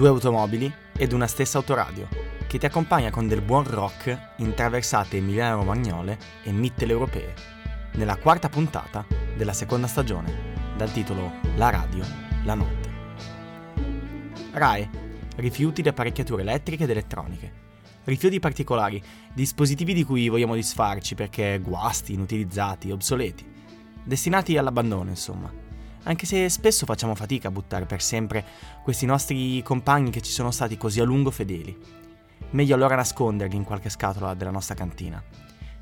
due automobili ed una stessa autoradio, che ti accompagna con del buon rock in traversate emiliano-romagnole e mitteleuropee, nella quarta puntata della seconda stagione, dal titolo La radio, la notte. RAE, rifiuti di apparecchiature elettriche ed elettroniche. Rifiuti particolari, dispositivi di cui vogliamo disfarci perché guasti, inutilizzati, obsoleti. Destinati all'abbandono, insomma anche se spesso facciamo fatica a buttare per sempre questi nostri compagni che ci sono stati così a lungo fedeli. Meglio allora nasconderli in qualche scatola della nostra cantina,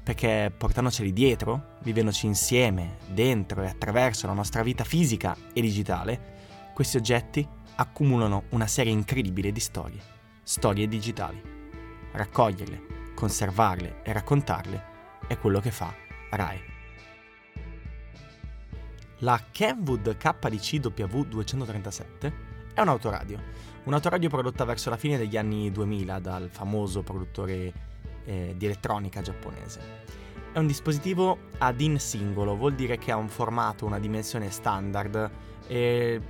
perché portandoceli dietro, vivendoci insieme, dentro e attraverso la nostra vita fisica e digitale, questi oggetti accumulano una serie incredibile di storie, storie digitali. Raccoglierle, conservarle e raccontarle è quello che fa RAE. La Kenwood KDC-W237 è un'autoradio, un'autoradio prodotta verso la fine degli anni 2000 dal famoso produttore eh, di elettronica giapponese. È un dispositivo ad in singolo, vuol dire che ha un formato, una dimensione standard e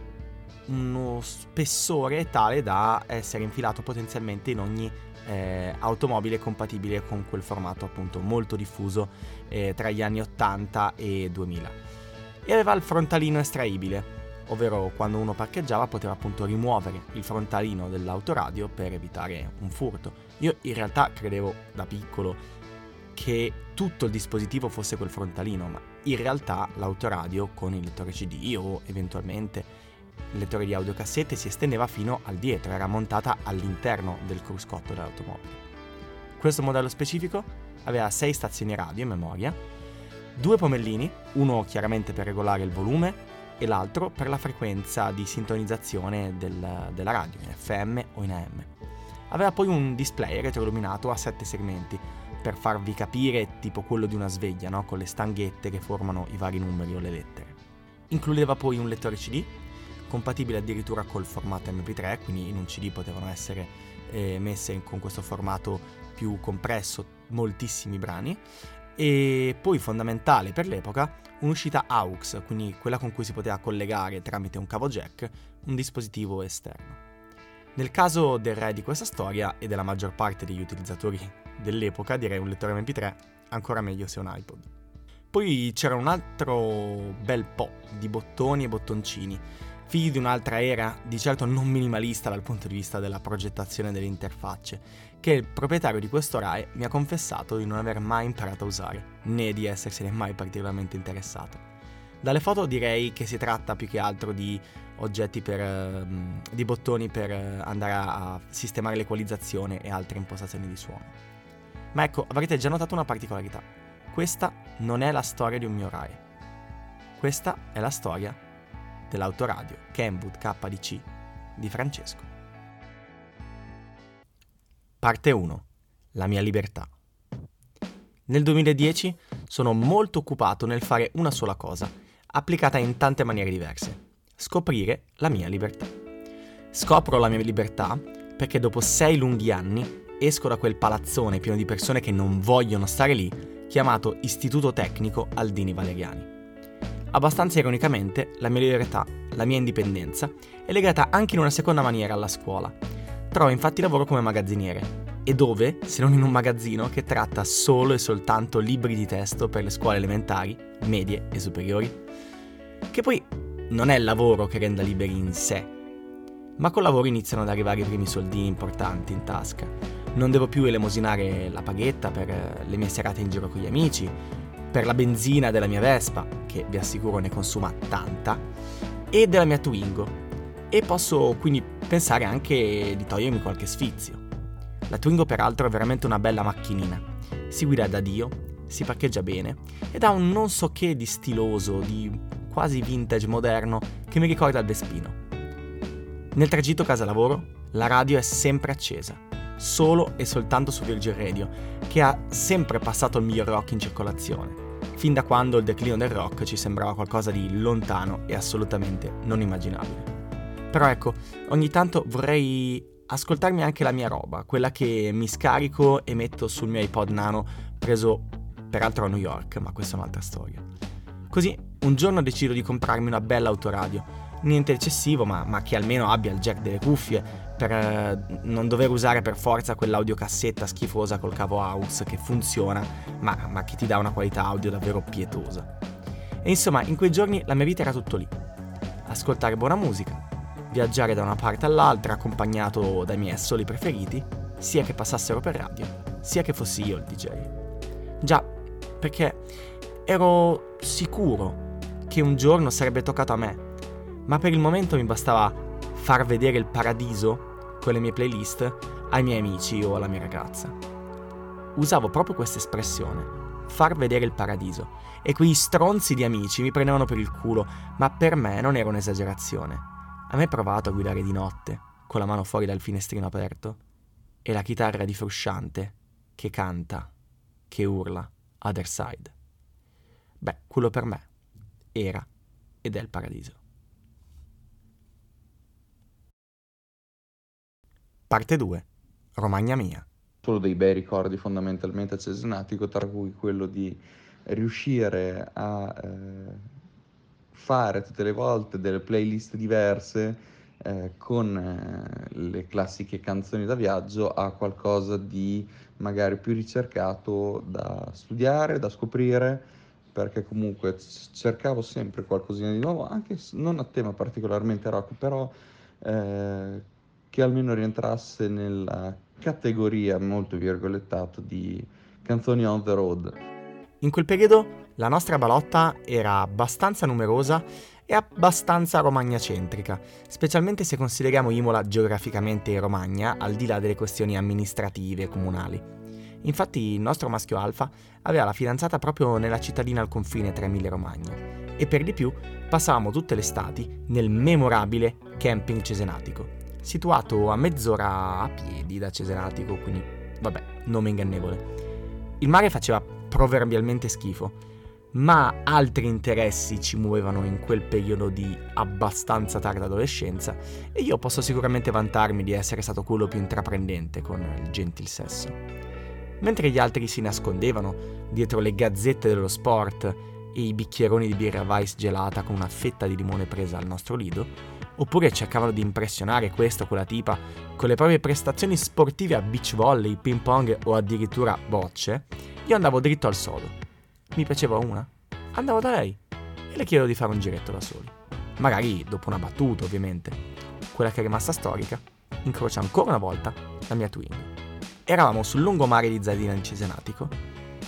uno spessore tale da essere infilato potenzialmente in ogni eh, automobile compatibile con quel formato appunto molto diffuso eh, tra gli anni 80 e 2000 e aveva il frontalino estraibile, ovvero quando uno parcheggiava poteva appunto rimuovere il frontalino dell'autoradio per evitare un furto. Io in realtà credevo da piccolo che tutto il dispositivo fosse quel frontalino, ma in realtà l'autoradio con il lettore CD o eventualmente il lettore di audiocassette si estendeva fino al dietro, era montata all'interno del cruscotto dell'automobile. Questo modello specifico aveva 6 stazioni radio in memoria due pomellini, uno chiaramente per regolare il volume e l'altro per la frequenza di sintonizzazione del, della radio, in FM o in AM. Aveva poi un display retroilluminato a sette segmenti per farvi capire tipo quello di una sveglia, no? con le stanghette che formano i vari numeri o le lettere. Includeva poi un lettore CD, compatibile addirittura col formato MP3, quindi in un CD potevano essere eh, messe con questo formato più compresso moltissimi brani, e poi fondamentale per l'epoca un'uscita AUX, quindi quella con cui si poteva collegare tramite un cavo jack un dispositivo esterno. Nel caso del re di questa storia e della maggior parte degli utilizzatori dell'epoca, direi un lettore MP3, ancora meglio se un iPod. Poi c'era un altro bel po' di bottoni e bottoncini, figli di un'altra era, di certo non minimalista dal punto di vista della progettazione delle interfacce, che il proprietario di questo RAE mi ha confessato di non aver mai imparato a usare, né di essersene mai particolarmente interessato. Dalle foto direi che si tratta più che altro di oggetti per, uh, di bottoni per uh, andare a sistemare l'equalizzazione e altre impostazioni di suono. Ma ecco, avrete già notato una particolarità. Questa non è la storia di un mio RAE. Questa è la storia dell'autoradio Kenwood KDC di Francesco. Parte 1. La mia libertà. Nel 2010 sono molto occupato nel fare una sola cosa, applicata in tante maniere diverse. Scoprire la mia libertà. Scopro la mia libertà perché dopo sei lunghi anni esco da quel palazzone pieno di persone che non vogliono stare lì, chiamato Istituto Tecnico Aldini Valeriani. Abbastanza ironicamente, la mia libertà, la mia indipendenza, è legata anche in una seconda maniera alla scuola Trova infatti lavoro come magazziniere. E dove, se non in un magazzino che tratta solo e soltanto libri di testo per le scuole elementari, medie e superiori? Che poi non è il lavoro che renda liberi in sé, ma col lavoro iniziano ad arrivare i primi soldini importanti in tasca. Non devo più elemosinare la paghetta per le mie serate in giro con gli amici, per la benzina della mia Vespa, che vi assicuro ne consuma tanta, e della mia Twingo, e posso quindi pensare anche di togliermi qualche sfizio. La Twingo peraltro è veramente una bella macchinina, si guida da Dio, si parcheggia bene ed ha un non so che di stiloso, di quasi vintage moderno che mi ricorda il Vespino. Nel tragitto casa-lavoro la radio è sempre accesa, solo e soltanto su Virgin Radio, che ha sempre passato il miglior rock in circolazione, fin da quando il declino del rock ci sembrava qualcosa di lontano e assolutamente non immaginabile. Però ecco, ogni tanto vorrei ascoltarmi anche la mia roba, quella che mi scarico e metto sul mio iPod nano, preso peraltro a New York, ma questa è un'altra storia. Così un giorno decido di comprarmi una bella autoradio niente eccessivo, ma, ma, che almeno abbia il jack delle cuffie per eh, non dover usare per forza quell'audiocassetta schifosa col cavo AUX che funziona, ma, ma che ti dà una qualità audio davvero pietosa. E insomma, in quei giorni la mia vita era tutto lì. Ascoltare buona musica, viaggiare da una parte all'altra accompagnato dai miei assoli preferiti, sia che passassero per radio, sia che fossi io il DJ. Già, perché ero sicuro che un giorno sarebbe toccato a me ma per il momento mi bastava far vedere il paradiso con le mie playlist ai miei amici o alla mia ragazza. Usavo proprio questa espressione, far vedere il paradiso, e quei stronzi di amici mi prendevano per il culo, ma per me non era un'esagerazione. A me provato a guidare di notte, con la mano fuori dal finestrino aperto, e la chitarra di Frusciante che canta, che urla, Other Side. Beh, quello per me era ed è il paradiso. Parte 2. Romagna mia. Solo dei bei ricordi fondamentalmente a Cesenatico, tra cui quello di riuscire a eh, fare tutte le volte delle playlist diverse eh, con eh, le classiche canzoni da viaggio a qualcosa di magari più ricercato da studiare, da scoprire, perché comunque cercavo sempre qualcosina di nuovo, anche non a tema particolarmente rock, però eh, che almeno rientrasse nella categoria molto virgolettato di canzoni on the road. In quel periodo la nostra balotta era abbastanza numerosa e abbastanza romagnacentrica, specialmente se consideriamo Imola geograficamente Romagna, al di là delle questioni amministrative e comunali. Infatti il nostro maschio alfa aveva la fidanzata proprio nella cittadina al confine tra Emilia e Romagna e per di più passavamo tutte le estati nel memorabile camping cesenatico, situato a mezz'ora a piedi da Cesenatico, quindi vabbè, nome ingannevole. Il mare faceva proverbialmente schifo, ma altri interessi ci muovevano in quel periodo di abbastanza tarda adolescenza e io posso sicuramente vantarmi di essere stato quello più intraprendente con il gentil sesso. Mentre gli altri si nascondevano dietro le gazzette dello sport e i bicchieroni di birra Weiss gelata con una fetta di limone presa al nostro lido, oppure cercavano di impressionare questo o quella tipa con le proprie prestazioni sportive a beach volley, ping pong o addirittura bocce, io andavo dritto al sodo. Mi piaceva una? Andavo da lei e le chiedo di fare un giretto da soli. Magari dopo una battuta, ovviamente. Quella che è rimasta storica incrocia ancora una volta la mia twin. Eravamo sul lungomare di Zadina in Cesenatico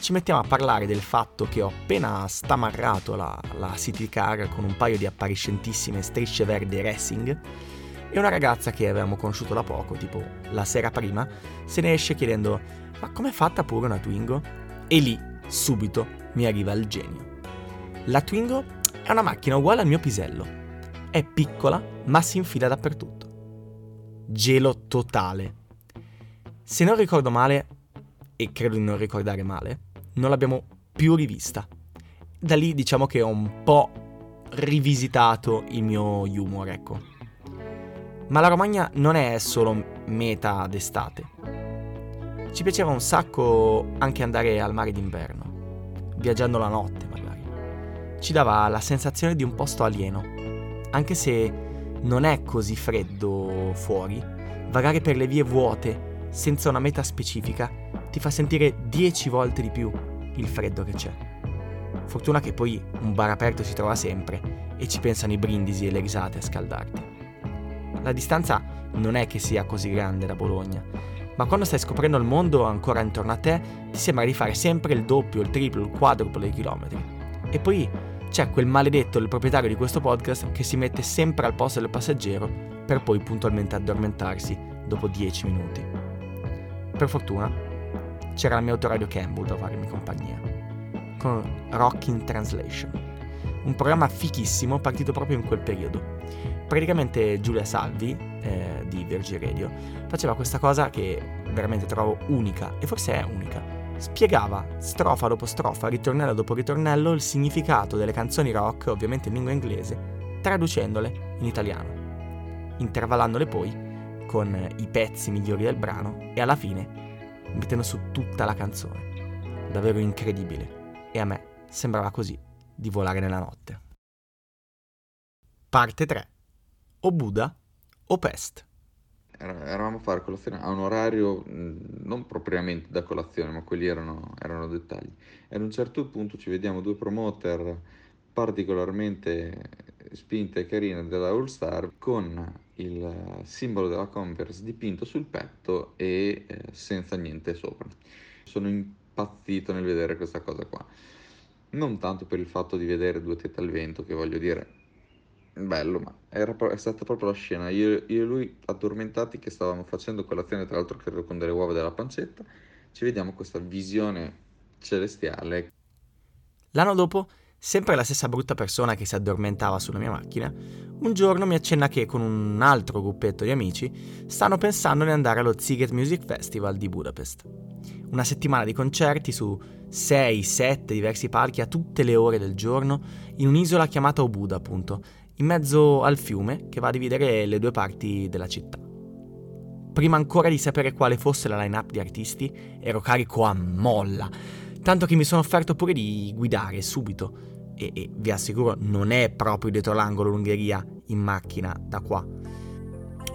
ci mettiamo a parlare del fatto che ho appena stamarrato la, la City Car con un paio di appariscentissime strisce verde racing e una ragazza che avevamo conosciuto da poco, tipo la sera prima, se ne esce chiedendo ma com'è fatta pure una Twingo? E lì, subito, mi arriva il genio. La Twingo è una macchina uguale al mio pisello. È piccola, ma si infila dappertutto. Gelo totale. Se non ricordo male, e credo di non ricordare male, non l'abbiamo più rivista. Da lì diciamo che ho un po' rivisitato il mio humor, ecco. Ma la Romagna non è solo meta d'estate. Ci piaceva un sacco anche andare al mare d'inverno, viaggiando la notte magari. Ci dava la sensazione di un posto alieno, anche se non è così freddo fuori, vagare per le vie vuote senza una meta specifica ti fa sentire 10 volte di più il freddo che c'è. Fortuna che poi un bar aperto si trova sempre e ci pensano i brindisi e le risate a scaldarti. La distanza non è che sia così grande da Bologna, ma quando stai scoprendo il mondo ancora intorno a te, ti sembra di fare sempre il doppio, il triplo, il quadruplo dei chilometri. E poi c'è quel maledetto del proprietario di questo podcast che si mette sempre al posto del passeggero per poi puntualmente addormentarsi dopo 10 minuti. Per fortuna c'era il mio autoradio Campbell a farmi compagnia, con Rock in Translation, un programma fichissimo partito proprio in quel periodo. Praticamente Giulia Salvi, eh, di Virgin Radio, faceva questa cosa che veramente trovo unica, e forse è unica. Spiegava strofa dopo strofa, ritornello dopo ritornello, il significato delle canzoni rock, ovviamente in lingua inglese, traducendole in italiano, intervallandole poi con i pezzi migliori del brano e alla fine mettendo su tutta la canzone. Davvero incredibile. E a me sembrava così di volare nella notte. Parte 3. O Buda o Pest. Eravamo a fare colazione a un orario non propriamente da colazione, ma quelli erano, erano dettagli. E ad un certo punto ci vediamo due promoter particolarmente spinte e carine della All Star con il simbolo della Converse dipinto sul petto e eh, senza niente sopra. Sono impazzito nel vedere questa cosa qua. Non tanto per il fatto di vedere due tette al vento, che voglio dire, bello, ma era, è stata proprio la scena. Io, io, e lui addormentati che stavamo facendo colazione, tra l'altro credo con delle uova della pancetta, ci vediamo questa visione celestiale. L'anno dopo sempre la stessa brutta persona che si addormentava sulla mia macchina, un giorno mi accenna che con un altro gruppetto di amici stanno pensando di andare allo Ziget Music Festival di Budapest. Una settimana di concerti su 6-7 diversi palchi a tutte le ore del giorno in un'isola chiamata Obuda, appunto, in mezzo al fiume che va a dividere le due parti della città. Prima ancora di sapere quale fosse la line-up di artisti, ero carico a molla, tanto che mi sono offerto pure di guidare subito e, e vi assicuro non è proprio dietro l'angolo l'Ungheria in macchina da qua.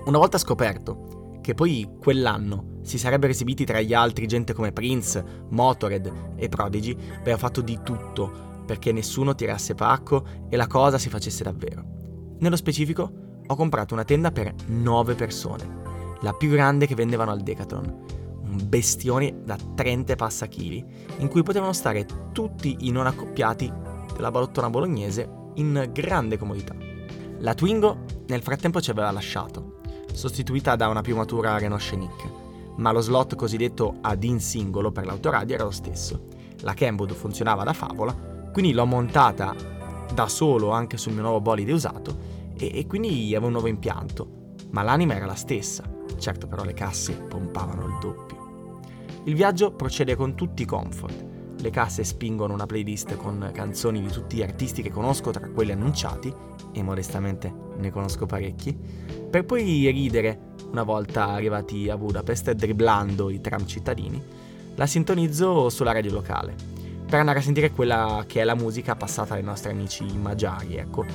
Una volta scoperto che poi quell'anno si sarebbero esibiti tra gli altri gente come Prince, Motorhead e Prodigy, aveva fatto di tutto perché nessuno tirasse pacco e la cosa si facesse davvero. Nello specifico ho comprato una tenda per 9 persone, la più grande che vendevano al Decathlon, un bestione da 30 passachili in cui potevano stare tutti i non accoppiati della balottona bolognese in grande comodità. La Twingo nel frattempo ci aveva lasciato, sostituita da una più matura Renault Scenic, ma lo slot cosiddetto ad in singolo per l'autoradio era lo stesso. La Kenwood funzionava da favola, quindi l'ho montata da solo anche sul mio nuovo bolide usato e, e quindi avevo un nuovo impianto, ma l'anima era la stessa, certo però le casse pompavano il doppio. Il viaggio procede con tutti i comfort, le casse spingono una playlist con canzoni di tutti gli artisti che conosco tra quelli annunciati, e modestamente ne conosco parecchi, per poi ridere una volta arrivati a Budapest dribblando i tram cittadini, la sintonizzo sulla radio locale, per andare a sentire quella che è la musica passata dai nostri amici magiari, ecco.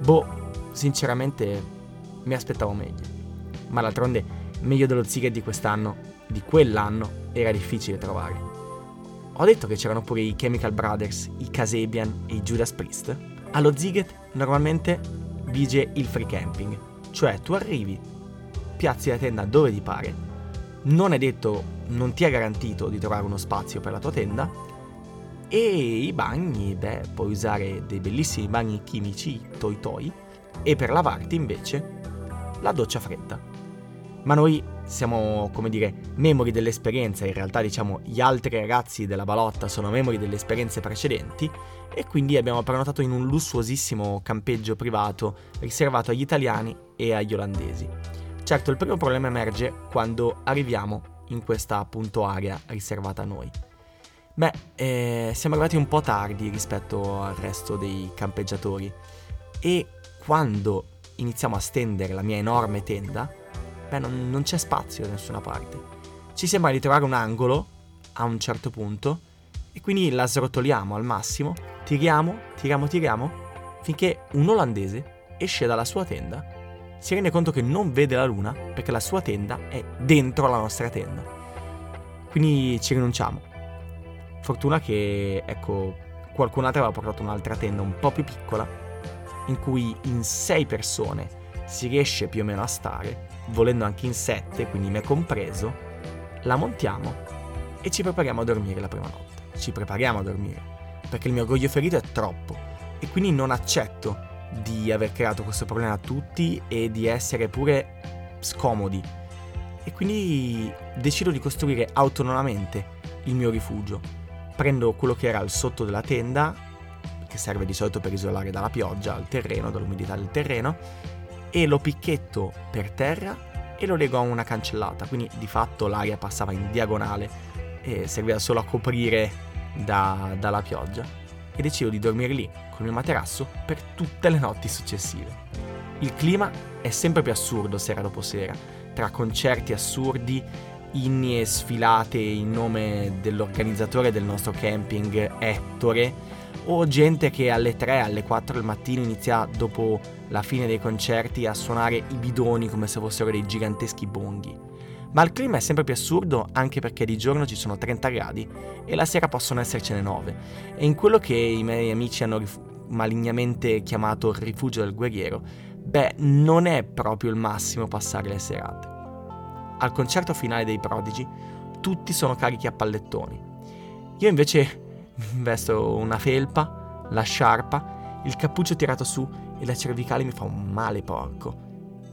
Boh, sinceramente mi aspettavo meglio. Ma d'altronde meglio dello Ziget di quest'anno, di quell'anno, era difficile trovare. Ho detto che c'erano pure i Chemical Brothers, i Kasabian e i Judas Priest. Allo Ziget normalmente vige il free camping, cioè tu arrivi, piazzi la tenda dove ti pare, non è detto, non ti è garantito di trovare uno spazio per la tua tenda e i bagni, beh, puoi usare dei bellissimi bagni chimici, toi toi, e per lavarti invece la doccia fredda. Ma noi siamo, come dire, memori dell'esperienza, in realtà diciamo gli altri ragazzi della balotta sono memori delle esperienze precedenti e quindi abbiamo prenotato in un lussuosissimo campeggio privato riservato agli italiani e agli olandesi. Certo, il primo problema emerge quando arriviamo in questa appunto area riservata a noi. Beh, eh, siamo arrivati un po' tardi rispetto al resto dei campeggiatori e quando iniziamo a stendere la mia enorme tenda, beh, non, non c'è spazio da nessuna parte. Ci sembra di trovare un angolo a un certo punto e quindi la srotoliamo al massimo, tiriamo, tiriamo, tiriamo, finché un olandese esce dalla sua tenda, si rende conto che non vede la luna perché la sua tenda è dentro la nostra tenda. Quindi ci rinunciamo. Fortuna che, ecco, qualcun altro aveva portato un'altra tenda un po' più piccola, in cui in sei persone si riesce più o meno a stare volendo anche in sette, quindi me compreso, la montiamo e ci prepariamo a dormire la prima notte. Ci prepariamo a dormire, perché il mio orgoglio ferito è troppo e quindi non accetto di aver creato questo problema a tutti e di essere pure scomodi. E quindi decido di costruire autonomamente il mio rifugio. Prendo quello che era al sotto della tenda, che serve di solito per isolare dalla pioggia il terreno, dall'umidità del terreno, e lo picchetto per terra e lo lego a una cancellata, quindi di fatto l'aria passava in diagonale e serviva solo a coprire da, dalla pioggia e decido di dormire lì con il mio materasso per tutte le notti successive. Il clima è sempre più assurdo sera dopo sera, tra concerti assurdi, inni e sfilate in nome dell'organizzatore del nostro camping Ettore, o gente che alle 3, alle 4 del mattino inizia dopo la fine dei concerti a suonare i bidoni come se fossero dei giganteschi bonghi. Ma il clima è sempre più assurdo anche perché di giorno ci sono 30 gradi e la sera possono essercene 9. E in quello che i miei amici hanno rif- malignamente chiamato il rifugio del guerriero, beh, non è proprio il massimo passare le serate. Al concerto finale dei Prodigi, tutti sono carichi a pallettoni. Io invece vesto una felpa, la sciarpa, il cappuccio tirato su e la cervicale mi fa un male porco.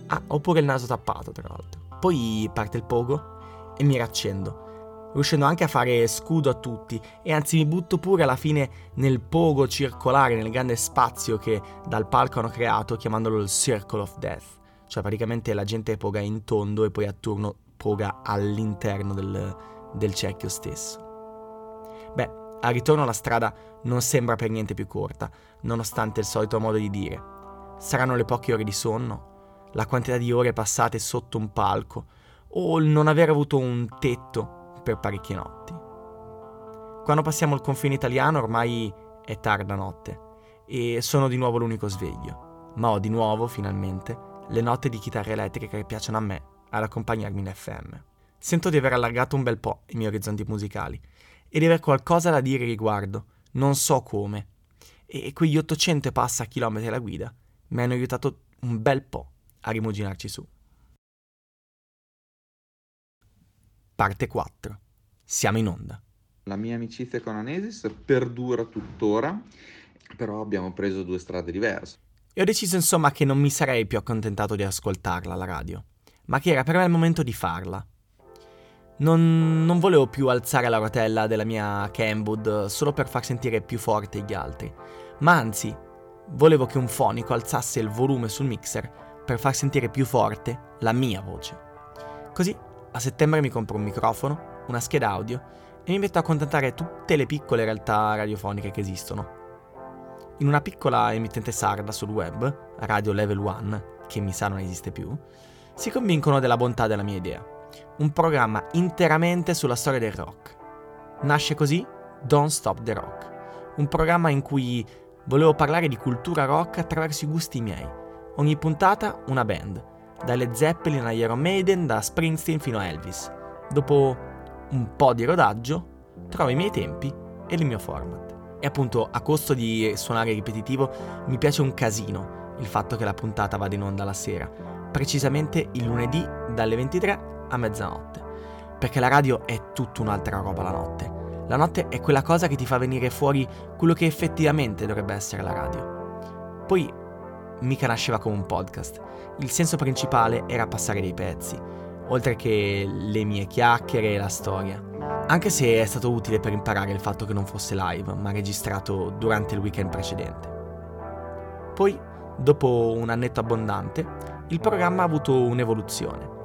Ah, oppure il naso tappato, tra l'altro. Poi parte il pogo e mi raccendo, riuscendo anche a fare scudo a tutti e anzi mi butto pure alla fine nel pogo circolare, nel grande spazio che dal palco hanno creato chiamandolo il Circle of Death. Cioè praticamente la gente poga in tondo e poi a turno poga all'interno del, del cerchio stesso. Beh, al ritorno la strada non sembra per niente più corta, nonostante il solito modo di dire. Saranno le poche ore di sonno, la quantità di ore passate sotto un palco o il non aver avuto un tetto per parecchie notti. Quando passiamo il confine italiano ormai è tarda notte e sono di nuovo l'unico sveglio, ma ho di nuovo, finalmente, le note di chitarra elettrica che piacciono a me ad accompagnarmi in FM. Sento di aver allargato un bel po' i miei orizzonti musicali e di aver qualcosa da dire riguardo, non so come. E quegli 800 e passa chilometri alla guida mi hanno aiutato un bel po' a rimuginarci su. Parte 4. Siamo in onda. La mia amicizia con Anesis perdura tuttora, però abbiamo preso due strade diverse. E ho deciso insomma che non mi sarei più accontentato di ascoltarla alla radio, ma che era per me il momento di farla. Non, non volevo più alzare la rotella della mia Kenwood solo per far sentire più forte gli altri, ma anzi, volevo che un fonico alzasse il volume sul mixer per far sentire più forte la mia voce. Così a settembre mi compro un microfono, una scheda audio e mi metto a contattare tutte le piccole realtà radiofoniche che esistono. In una piccola emittente sarda sul web, Radio Level 1, che mi sa non esiste più, si convincono della bontà della mia idea. Un programma interamente sulla storia del rock. Nasce così Don't Stop the Rock, un programma in cui volevo parlare di cultura rock attraverso i gusti miei Ogni puntata una band, dalle Zeppelin a Iron Maiden, da Springsteen fino a Elvis. Dopo un po' di rodaggio, trovo i miei tempi e il mio format. E appunto, a costo di suonare ripetitivo, mi piace un casino il fatto che la puntata vada in onda la sera, precisamente il lunedì dalle 23 a mezzanotte. Perché la radio è tutta un'altra roba la notte. La notte è quella cosa che ti fa venire fuori quello che effettivamente dovrebbe essere la radio. Poi mica nasceva come un podcast. Il senso principale era passare dei pezzi, oltre che le mie chiacchiere e la storia. Anche se è stato utile per imparare il fatto che non fosse live, ma registrato durante il weekend precedente. Poi, dopo un annetto abbondante, il programma ha avuto un'evoluzione.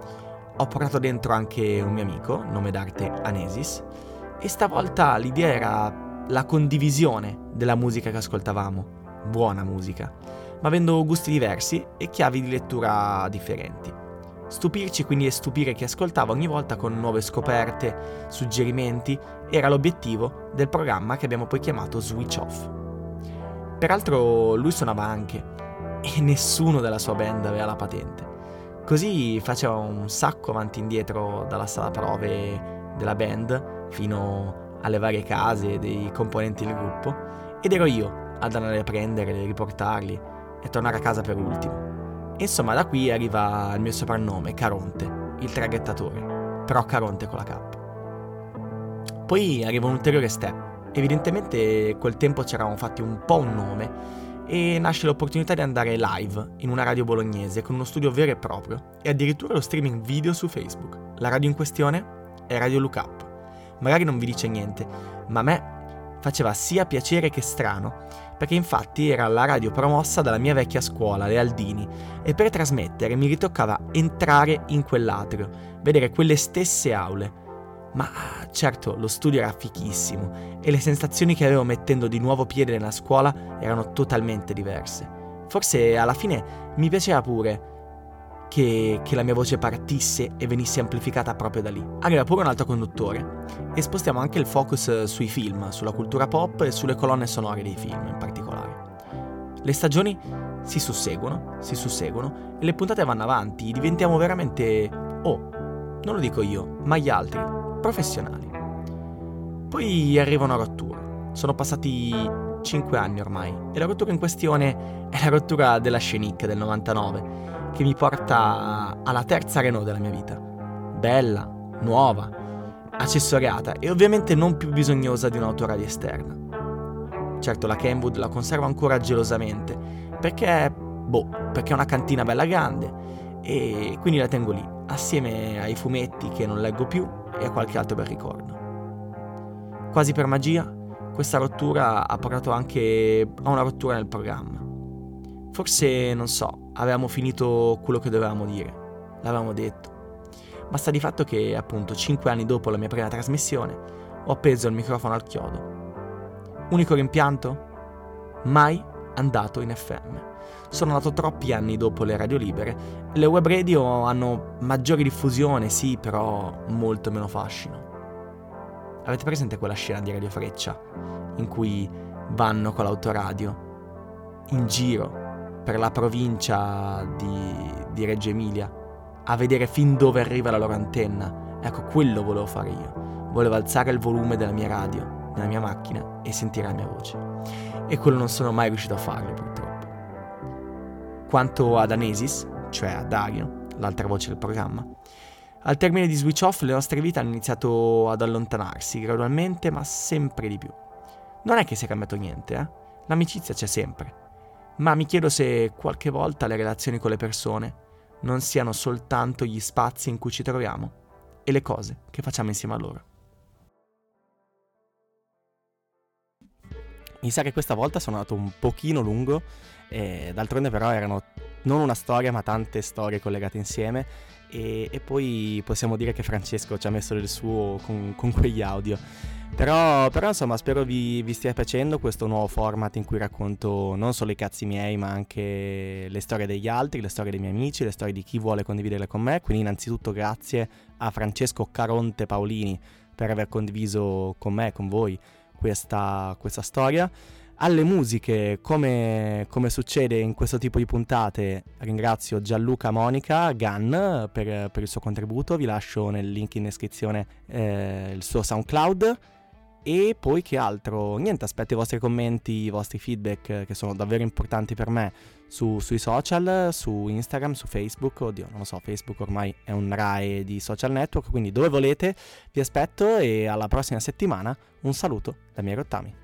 Ho portato dentro anche un mio amico, nome d'arte Anesis, e stavolta l'idea era la condivisione della musica che ascoltavamo, buona musica, ma avendo gusti diversi e chiavi di lettura differenti. Stupirci quindi e stupire chi ascoltava ogni volta con nuove scoperte, suggerimenti, era l'obiettivo del programma che abbiamo poi chiamato Switch Off. Peraltro lui suonava anche e nessuno della sua band aveva la patente. Così faceva un sacco avanti e indietro dalla sala prove della band fino alle varie case dei componenti del gruppo ed ero io ad andare a prenderli, riportarli e tornare a casa per ultimo. Insomma, da qui arriva il mio soprannome, Caronte, il traghettatore, però Caronte con la K. Poi arriva un ulteriore step. Evidentemente quel tempo ci eravamo fatti un po' un nome e nasce l'opportunità di andare live in una radio bolognese con uno studio vero e proprio e addirittura lo streaming video su Facebook. La radio in questione è Radio Look Up. Magari non vi dice niente, ma a me faceva sia piacere che strano, perché infatti era la radio promossa dalla mia vecchia scuola, le Aldini, e per trasmettere mi ritoccava entrare in quell'atrio, vedere quelle stesse aule. Ma certo, lo studio era fichissimo e le sensazioni che avevo mettendo di nuovo piede nella scuola erano totalmente diverse. Forse alla fine mi piaceva pure, che, che, la mia voce partisse e venisse amplificata proprio da lì. Arriva pure un altro conduttore e spostiamo anche il focus sui film, sulla cultura pop e sulle colonne sonore dei film in particolare. Le stagioni si susseguono, si susseguono e le puntate vanno avanti, diventiamo veramente, oh, non lo dico io, ma gli altri, professionali. Poi arriva una rottura. Sono passati 5 anni ormai e la rottura in questione è la rottura della Scenic del 99 che mi porta alla terza Renault della mia vita. Bella, nuova, accessoriata e ovviamente non più bisognosa di un'autoradio esterna. Certo la Kenwood la conservo ancora gelosamente perché, boh, perché è una cantina bella grande e quindi la tengo lì, assieme ai fumetti che non leggo più e a qualche altro bel ricordo. Quasi per magia, questa rottura ha portato anche a una rottura nel programma. Forse, non so, avevamo finito quello che dovevamo dire, l'avevamo detto. Ma sta di fatto che, appunto, 5 anni dopo la mia prima trasmissione, ho appeso il microfono al chiodo. Unico rimpianto? Mai andato in FM. Sono nato troppi anni dopo le radio libere. Le web radio hanno maggiore diffusione, sì, però molto meno fascino. Avete presente quella scena di Radio Freccia in cui vanno con l'autoradio in giro per la provincia di, di Reggio Emilia a vedere fin dove arriva la loro antenna. Ecco, quello volevo fare io. Volevo alzare il volume della mia radio, nella mia macchina e sentire la mia voce. E quello non sono mai riuscito a farlo, purtroppo. Quanto ad Anesis, cioè a Dario, l'altra voce del programma, al termine di Switch Off le nostre vite hanno iniziato ad allontanarsi gradualmente, ma sempre di più. Non è che sia cambiato niente, eh? L'amicizia c'è sempre ma mi chiedo se qualche volta le relazioni con le persone non siano soltanto gli spazi in cui ci troviamo e le cose che facciamo insieme a loro. Mi sa che questa volta sono andato un pochino lungo, eh, d'altronde però erano non una storia ma tante storie collegate insieme e, e poi possiamo dire che Francesco ci ha messo del suo con, con quegli audio. Però, però, insomma spero vi, vi, stia piacendo questo nuovo format in cui racconto non solo i cazzi miei ma anche le storie degli altri, le storie dei miei amici, le storie di chi vuole condividerle con me. Quindi innanzitutto grazie a Francesco Caronte Paolini per aver condiviso con me, con voi questa, questa storia. Alle musiche, come, come, succede in questo tipo di puntate, ringrazio Gianluca Monica Gunn per, per il suo contributo. Vi lascio nel link in descrizione eh, il suo SoundCloud. E poi che altro? Niente, aspetto i vostri commenti, i vostri feedback che sono davvero importanti per me su, sui social, su Instagram, su Facebook. Oddio, non lo so, Facebook ormai è un RAE di social network, quindi dove volete vi aspetto e alla prossima settimana un saluto da Miei Rottami.